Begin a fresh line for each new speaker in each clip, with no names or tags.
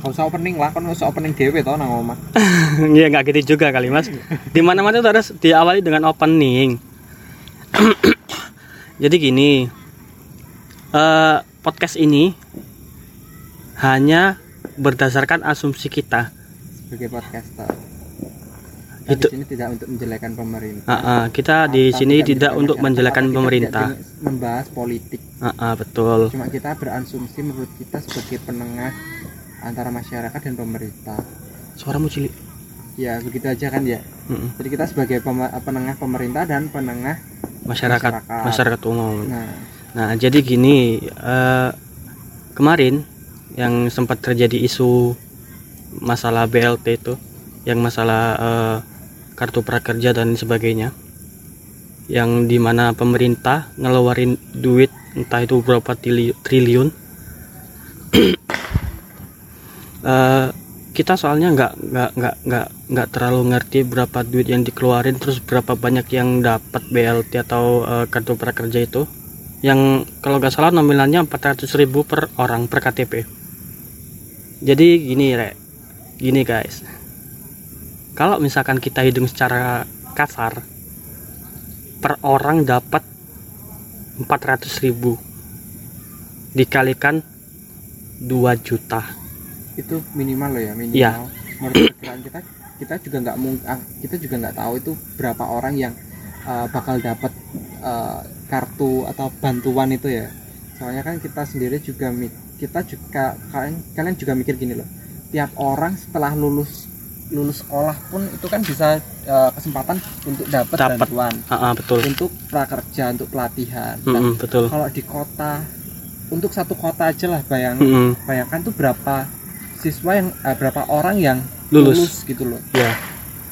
Kau usah opening lah, kan usah opening dewe tau nang omah.
Iya nggak gitu juga kali mas. Di mana mana tuh harus diawali dengan opening. Jadi gini, eh, podcast ini hanya berdasarkan asumsi kita.
sebagai podcaster. Kita
Itu-
di sini tidak untuk menjelekan pemerintah.
Ah, ah, kita di sini tidak untuk
menjelekan
pemerintah.
tidak membahas politik.
Ah, ah, betul.
Cuma kita beransumsi menurut kita sebagai penengah antara masyarakat dan pemerintah.
Suaramu cilik.
Ya begitu aja kan ya.
Mm-mm.
Jadi kita sebagai penengah pemerintah dan penengah
Masyarakat,
Masyarakat.
masyarakat umum.
nah
Nah, jadi gini, eh, kemarin yang sempat terjadi isu masalah BLT itu, yang masalah eh, kartu prakerja dan sebagainya, yang di mana pemerintah ngeluarin duit entah itu berapa triliun, Eh, kita soalnya nggak nggak nggak nggak nggak terlalu ngerti berapa duit yang dikeluarin, terus berapa banyak yang dapat BLT atau eh, kartu prakerja itu yang kalau nggak salah nominalnya 400.000 per orang per KTP. Jadi gini rek, gini guys. Kalau misalkan kita hitung secara kasar, per orang dapat 400.000 dikalikan 2 juta.
itu minimal loh ya minimal.
Iya.
Menurut perkiraan kita kita juga nggak ah, kita juga nggak tahu itu berapa orang yang uh, bakal dapat uh, kartu atau bantuan itu ya. Soalnya kan kita sendiri juga kita juga kalian kalian juga mikir gini loh. Tiap orang setelah lulus lulus sekolah pun itu kan bisa uh, kesempatan untuk dapat bantuan
Ah, ah, betul.
untuk prakerja untuk pelatihan. Nah,
Mm-mm, betul.
kalau di kota untuk satu kota aja lah bayang
Mm-mm,
bayangkan tuh berapa siswa yang eh, berapa orang yang
lulus.
lulus gitu loh
Ya,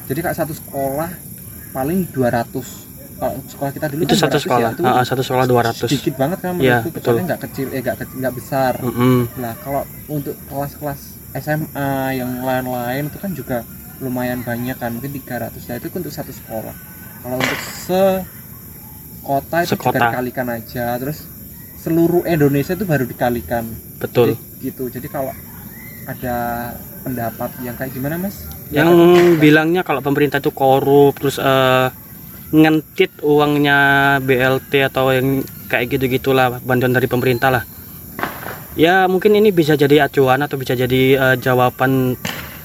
jadi kayak satu sekolah paling 200 kalau sekolah kita dulu
itu
kan
satu
200
sekolah.
ya, itu
ah, satu sekolah 200.
sedikit banget kan
Iya,
menurutku
betul.
soalnya nggak kecil eh nggak nggak besar
Mm-mm,
nah kalau untuk kelas-kelas SMA yang lain-lain itu kan juga lumayan banyak kan mungkin 300 nah itu untuk satu sekolah. Kalau untuk se kota itu juga
Sekota.
dikalikan aja. Terus seluruh Indonesia itu baru dikalikan.
Betul.
Jadi gitu. Jadi kalau ada pendapat yang kayak gimana mas?
Yang bilangnya kalau pemerintah itu korup terus eh, ngentit uangnya BLT atau yang kayak gitu gitulah bantuan dari pemerintah lah ya mungkin ini bisa jadi acuan atau bisa jadi eh, jawaban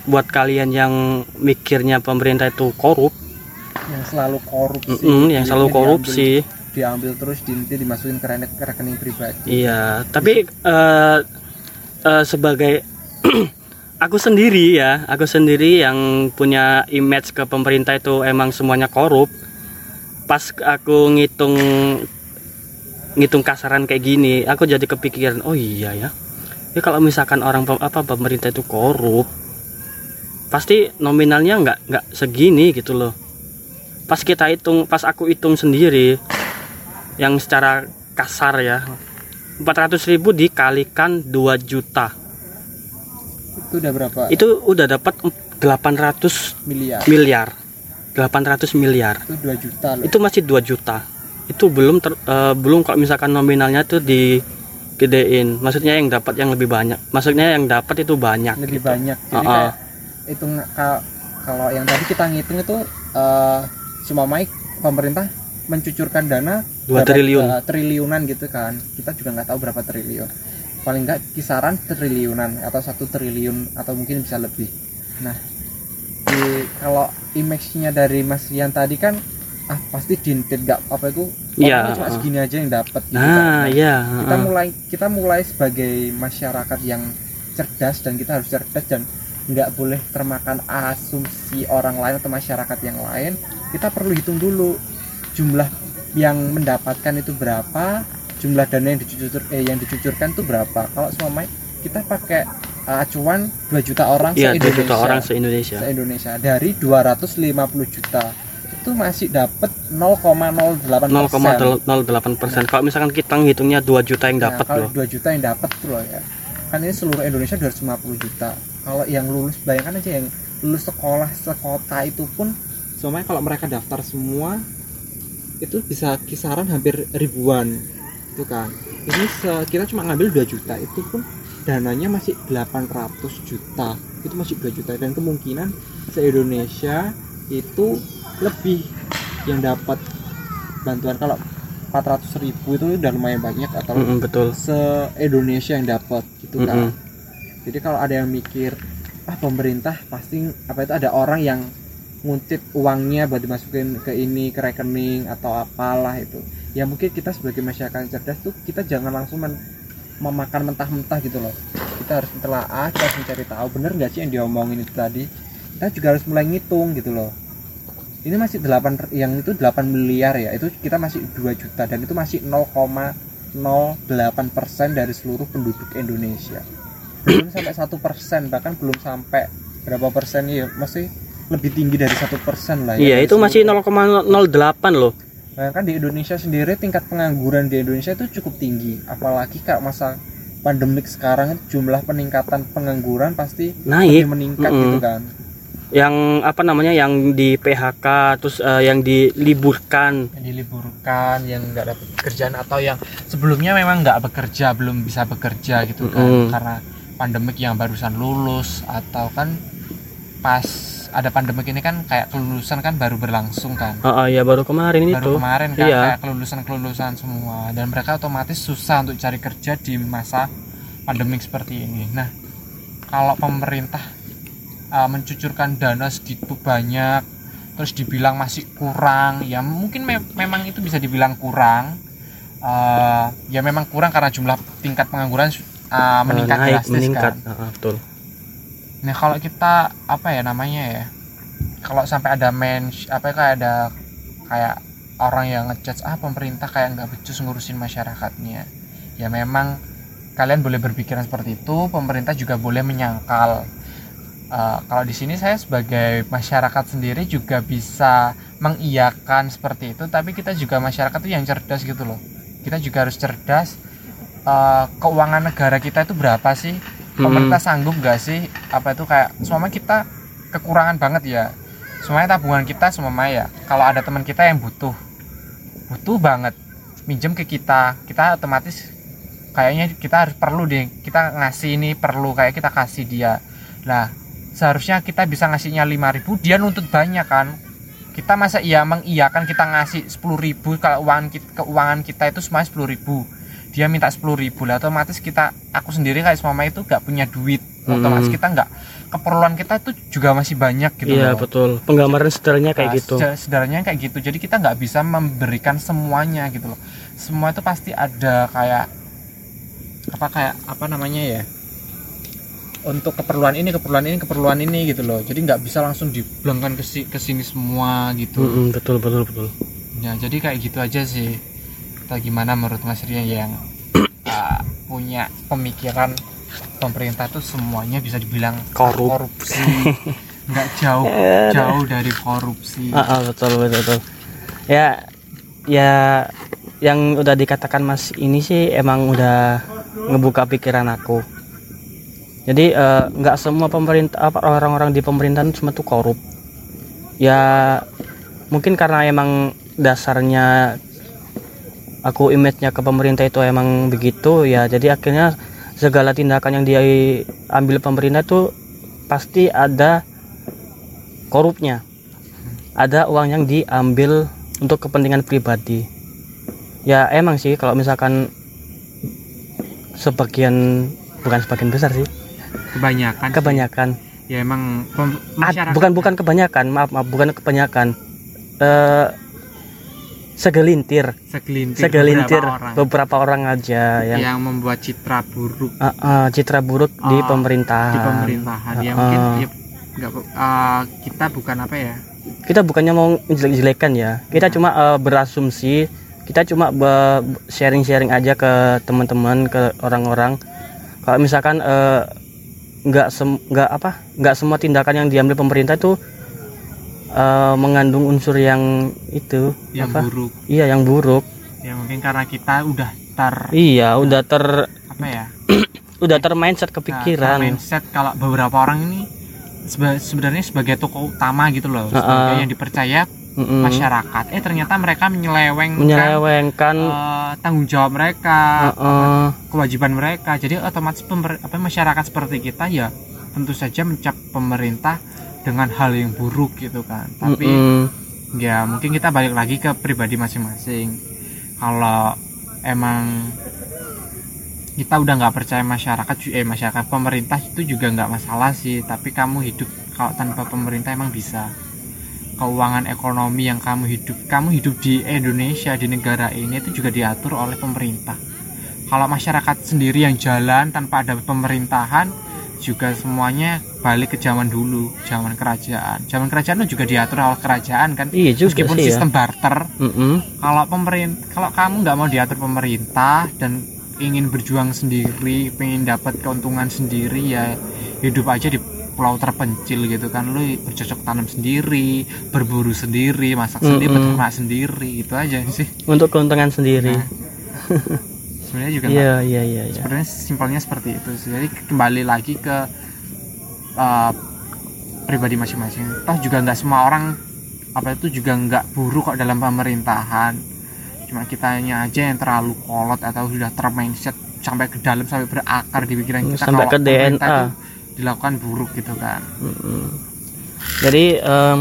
buat kalian yang mikirnya pemerintah itu korup.
Yang selalu korupsi
Mm-mm, yang selalu korupsi
diambil, diambil terus dinti dimasukin ke, rekening pribadi.
Iya tapi eh, eh, sebagai aku sendiri ya aku sendiri yang punya image ke pemerintah itu emang semuanya korup. Pas aku ngitung ngitung kasaran kayak gini aku jadi kepikiran oh iya ya. Ya kalau misalkan orang pem- apa pemerintah itu korup pasti nominalnya nggak nggak segini gitu loh. Pas kita hitung pas aku hitung sendiri yang secara kasar ya 400.000 dikalikan 2 juta.
Itu udah berapa?
Itu udah dapat 800
miliar.
miliar. 800 miliar.
Itu 2 juta loh.
Itu masih 2 juta itu belum ter- eh, belum kalau misalkan nominalnya tuh digedein. Maksudnya yang dapat yang lebih banyak. Maksudnya yang dapat itu banyak
lebih
gitu.
banyak. Jadi
Ah, ah.
kayak itu kalau yang tadi kita ngitung itu eh cuma Mike pemerintah mencucurkan dana
2
berapa-
triliun.
eh, triliunan gitu kan. Kita juga nggak tahu berapa triliun. Paling nggak kisaran triliunan atau satu triliun atau mungkin bisa lebih. Nah di kalau image-nya dari Mas Rian tadi kan ah pasti dintit nggak apa itu orang cuma
ah.
segini aja yang dapat gitu
nah
kan.
iya
kita
ah.
mulai kita mulai sebagai masyarakat yang cerdas dan kita harus cerdas dan nggak boleh termakan asumsi orang lain atau masyarakat yang lain kita perlu hitung dulu jumlah yang mendapatkan itu berapa jumlah dana yang dicucur eh, yang dicucurkan itu berapa kalau semua kita pakai uh, acuan 2 juta orang
iya 2
se-Indonesia
juta orang se-Indonesia
se-Indonesia dari 250 juta itu masih dapat 0,08
0,08 persen. kalau misalkan kita ngitungnya 2 juta yang dapat
nah, kalau
loh.
2 juta yang dapat tuh loh ya. Kan ini seluruh Indonesia 250 juta. Kalau yang lulus bayangkan aja yang lulus sekolah sekota itu pun. Semuanya kalau mereka daftar semua itu bisa kisaran hampir ribuan. Itu kan. Ini se- kita cuma ngambil 2 juta itu pun dananya masih 800 juta. Itu masih 2 juta. Dan kemungkinan se Indonesia itu lebih yang dapat bantuan. Kalau 400 ribu itu udah lumayan banyak atau
Mm-mm, betul.
se Indonesia yang dapat gitu kan
Mm-mm.
jadi kalau ada yang mikir ah pemerintah pasti apa itu ada orang yang nguntit uangnya buat dimasukin ke ini ke rekening atau apalah itu. Ya mungkin kita sebagai masyarakat yang cerdas tuh kita jangan langsung men- memakan mentah-mentah gitu loh. Kita harus mentelaah kita harus mencari tahu bener nggak sih yang diomongin itu tadi? Kita juga harus mulai ngitung gitu loh ini masih 8 yang itu 8 miliar ya. Itu kita masih 2 juta dan itu masih 0,08 persen dari seluruh penduduk Indonesia. Belum sampai satu persen bahkan belum sampai berapa persen. Ya masih lebih tinggi dari satu persen lah ya.
Iya itu masih
seluruh-
0,08 loh.
Nah, kan di Indonesia sendiri tingkat pengangguran di Indonesia itu cukup tinggi. Apalagi kak masa pandemik sekarang jumlah peningkatan pengangguran pasti
naik.
meningkat
Mm-mm.
gitu kan
yang apa namanya yang di PHK terus eh, yang diliburkan.
Yang diliburkan yang nggak dapat pekerjaan atau yang sebelumnya memang nggak bekerja belum bisa bekerja gitu kan. Karena pandemik yang barusan lulus atau kan pas ada pandemik ini kan kayak kelulusan kan baru berlangsung kan.
Ah, ah, ya baru kemarin
baru
itu.
kemarin kan
Iya.
kayak kelulusan kelulusan semua. Dan mereka otomatis susah untuk cari kerja di masa pandemik seperti ini. Nah kalau pemerintah uh, mencucurkan dana segitu banyak terus dibilang masih kurang. Ya mungkin me- memang itu bisa dibilang kurang. Uh, ya memang kurang karena jumlah tingkat pengangguran uh, meningkat
naik
drastis
meningkat.
Kan
ah, betul.
Nah kalau kita apa ya namanya ya, kalau sampai ada men apa ya, kayak ada kayak orang yang ngejudge ah pemerintah kayak nggak becus ngurusin masyarakatnya, ya memang kalian boleh berpikiran seperti itu, pemerintah juga boleh menyangkal. Eh, kalau di sini saya sebagai masyarakat sendiri juga bisa mengiyakan seperti itu, tapi kita juga masyarakat tuh yang cerdas gitu loh. Kita juga harus cerdas. eh, keuangan negara kita itu berapa sih? pemerintah sanggup gak sih apa itu kayak semua kita kekurangan banget ya semuanya tabungan kita semua ya kalau ada teman kita yang butuh butuh banget minjem ke kita kita otomatis kayaknya kita harus perlu deh kita ngasih ini perlu kayak kita kasih dia nah seharusnya kita bisa ngasihnya 5000 dia nuntut banyak kan. Kita masa iya mengiyakan kita ngasih 10.000 kalau uang kita, keuangan kita itu semuanya 10.000 dia minta 10.000 lah otomatis kita aku sendiri kayak mama itu gak punya duit. Otomatis
Hmm.
kita nggak keperluan kita tuh juga masih banyak gitu
iya
loh.
betul. Penggambaran sederhananya kayak
Nah,
gitu.
seder- sederhananya kayak gitu. Jadi kita nggak bisa memberikan semuanya gitu loh. Semua itu pasti ada kayak apa kayak apa namanya ya untuk keperluan ini keperluan ini keperluan ini gitu loh. Jadi nggak bisa langsung diblangkan ke si- ke sini semua gitu.
Mm-mm, betul betul betul.
Ya jadi kayak gitu aja sih. Atau gimana menurut Mas Rian yang uh, punya pemikiran pemerintah tuh semuanya bisa dibilang
Korup.
korupsi. Nggak jauh jauh dari korupsi.
Ah, ah, betul betul betul. Ya ya yang udah dikatakan mas ini sih emang udah ngebuka pikiran aku jadi eh, nggak semua pemerintah orang-orang di pemerintahan semua tuh korup. Ya mungkin karena emang dasarnya aku image-nya ke pemerintah itu emang begitu ya. Jadi akhirnya segala tindakan yang diambil pemerintah tuh pasti ada korupnya. Ada uang yang diambil untuk kepentingan pribadi. Ya emang sih kalau misalkan sebagian bukan sebagian besar sih
kebanyakan sih.
kebanyakan.
Ya emang
Ad-
masyarakat
bukan bukan kebanyakan maaf maaf bukan kebanyakan. Eh segelintir.
Segelintir,
segelintir
beberapa orang.
beberapa orang aja yang
yang membuat citra buruk.
Eh, eh, citra buruk di
Ah,
pemerintahan.
di pemerintahan. Ya
Ah,
mungkin
ah.
ya nggak uh, kita bukan apa ya?
Kita bukannya mau jelek-jelekan ya. Kita cuma eh, berasumsi kita cuma sharing-sharing aja ke teman-teman ke orang-orang. Kalau misalkan eh, nggak sem nggak apa nggak semua tindakan yang diambil pemerintah itu eh, mengandung unsur yang itu
yang
apa?
buruk.
Iya yang buruk.
Ya mungkin karena kita udah ter
iya udah ter
apa ya?
udah ter mindset
Nah,
kepikiran.
mindset kalau beberapa orang ini seba- sebenarnya sebagai tokoh utama gitu loh sebagai
ah.
yang dipercaya
Mm-mm.
masyarakat. Eh ternyata mereka menyelewengkan
menyelewengkan.
eh, tanggung jawab mereka
Heeh.
kewajiban mereka. Jadi otomatis pemer- apa masyarakat seperti kita ya tentu saja mencap pemerintah dengan hal yang buruk gitu kan. Tapi
Mm-mm.
ya mungkin kita balik lagi ke pribadi masing-masing. Kalau emang kita udah nggak percaya masyarakat eh masyarakat pemerintah itu juga nggak masalah sih. Tapi kamu hidup kalau tanpa pemerintah emang bisa keuangan ekonomi yang kamu hidup kamu hidup di Indonesia di negara ini itu juga diatur oleh pemerintah. Kalau masyarakat sendiri yang jalan tanpa ada pemerintahan juga semuanya balik ke zaman dulu zaman kerajaan. Zaman kerajaan itu juga diatur oleh kerajaan kan?
Iya juga
meskipun
sih ya.
sistem barter.
Mm-mm.
kalau pemerintah kalau kamu nggak mau diatur pemerintah dan ingin berjuang sendiri pengen dapat keuntungan sendiri ya hidup aja di pulau terpencil gitu kan lu bercocok tanam sendiri berburu sendiri masak sendiri
Mm-mm.
beternak sendiri itu aja sih
untuk keuntungan sendiri
Nah, sebenarnya juga
iya iya iya iya
sebenarnya simpelnya seperti itu sih. jadi kembali lagi ke uh, pribadi masing-masing toh juga nggak semua orang apa itu juga nggak buruk kok dalam pemerintahan cuma kitanya aja yang terlalu kolot atau sudah termindset sampai ke dalam sampai berakar di pikiran kita
Sampai
kalau
ke DNA.
itu dilakukan buruk gitu kan.
Jadi em,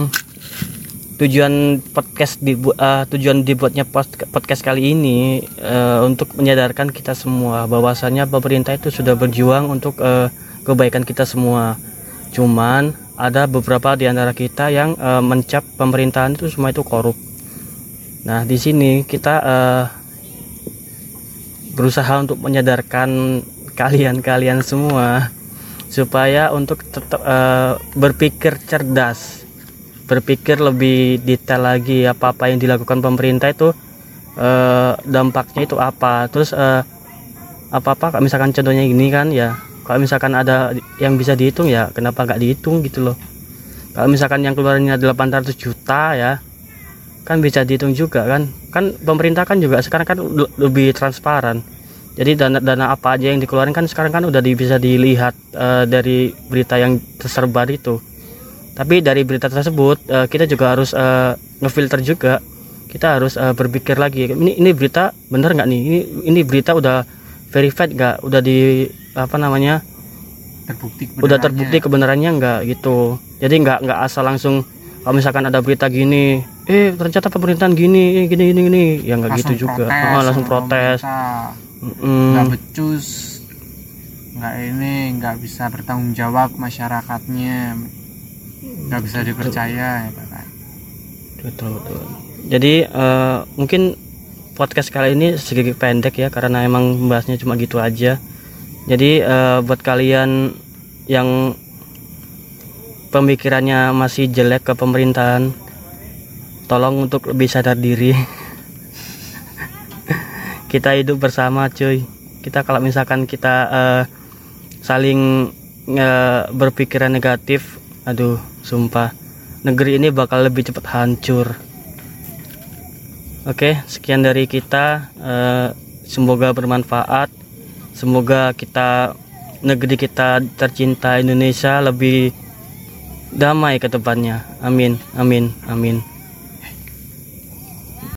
tujuan podcast dibu- eh, tujuan dibuatnya podcast kali ini eh, untuk menyadarkan kita semua bahwasannya pemerintah itu sudah berjuang untuk eh, kebaikan kita semua. Cuman ada beberapa di antara kita yang eh, mencap pemerintahan itu semua itu korup. Nah di sini kita eh, berusaha untuk menyadarkan kalian-kalian semua supaya untuk tetap eh, berpikir cerdas, berpikir lebih detail lagi apa-apa yang dilakukan pemerintah itu eh, dampaknya itu apa. Terus eh, apa-apa kalau misalkan contohnya ini kan ya, kalau misalkan ada yang bisa dihitung ya kenapa nggak dihitung gitu loh. Kalau misalkan yang keluarnya 800 juta ya, kan bisa dihitung juga kan. Kan pemerintah kan juga sekarang kan le- lebih transparan jadi dana dana apa aja yang dikeluarkan kan sekarang kan udah di- bisa dilihat eh, dari berita yang tersebar itu. Tapi dari berita tersebut eh, kita juga harus eh, ngefilter juga. Kita harus eh, berpikir lagi ini ini berita bener nggak nih? Ini ini berita udah verified nggak? Udah di apa namanya?
Terbukti
udah terbukti kebenarannya nggak? Gitu. Jadi nggak nggak asal langsung kalau misalkan ada berita gini eh ternyata pemerintahan gini eh, gini gini gini. Ya nggak gitu juga.
protes
Oh, langsung protes.
pemerintah. Nggak becus nggak ini nggak bisa bertanggung jawab masyarakatnya nggak bisa dipercaya gitu kan
Betul, betul. Jadi eh, mungkin podcast kali ini sedikit pendek ya karena emang membahasnya cuma gitu aja. Jadi eh, buat kalian yang pemikirannya masih jelek ke pemerintahan, tolong untuk lebih sadar diri. kita hidup bersama, cuy. Kita kalau misalkan kita eh, saling eh, berpikiran negatif, aduh, sumpah negeri ini bakal lebih cepat hancur. Oke, sekian dari kita. Eh, semoga bermanfaat. Semoga kita negeri kita tercinta Indonesia lebih damai ke depannya. Amin, amin, amin.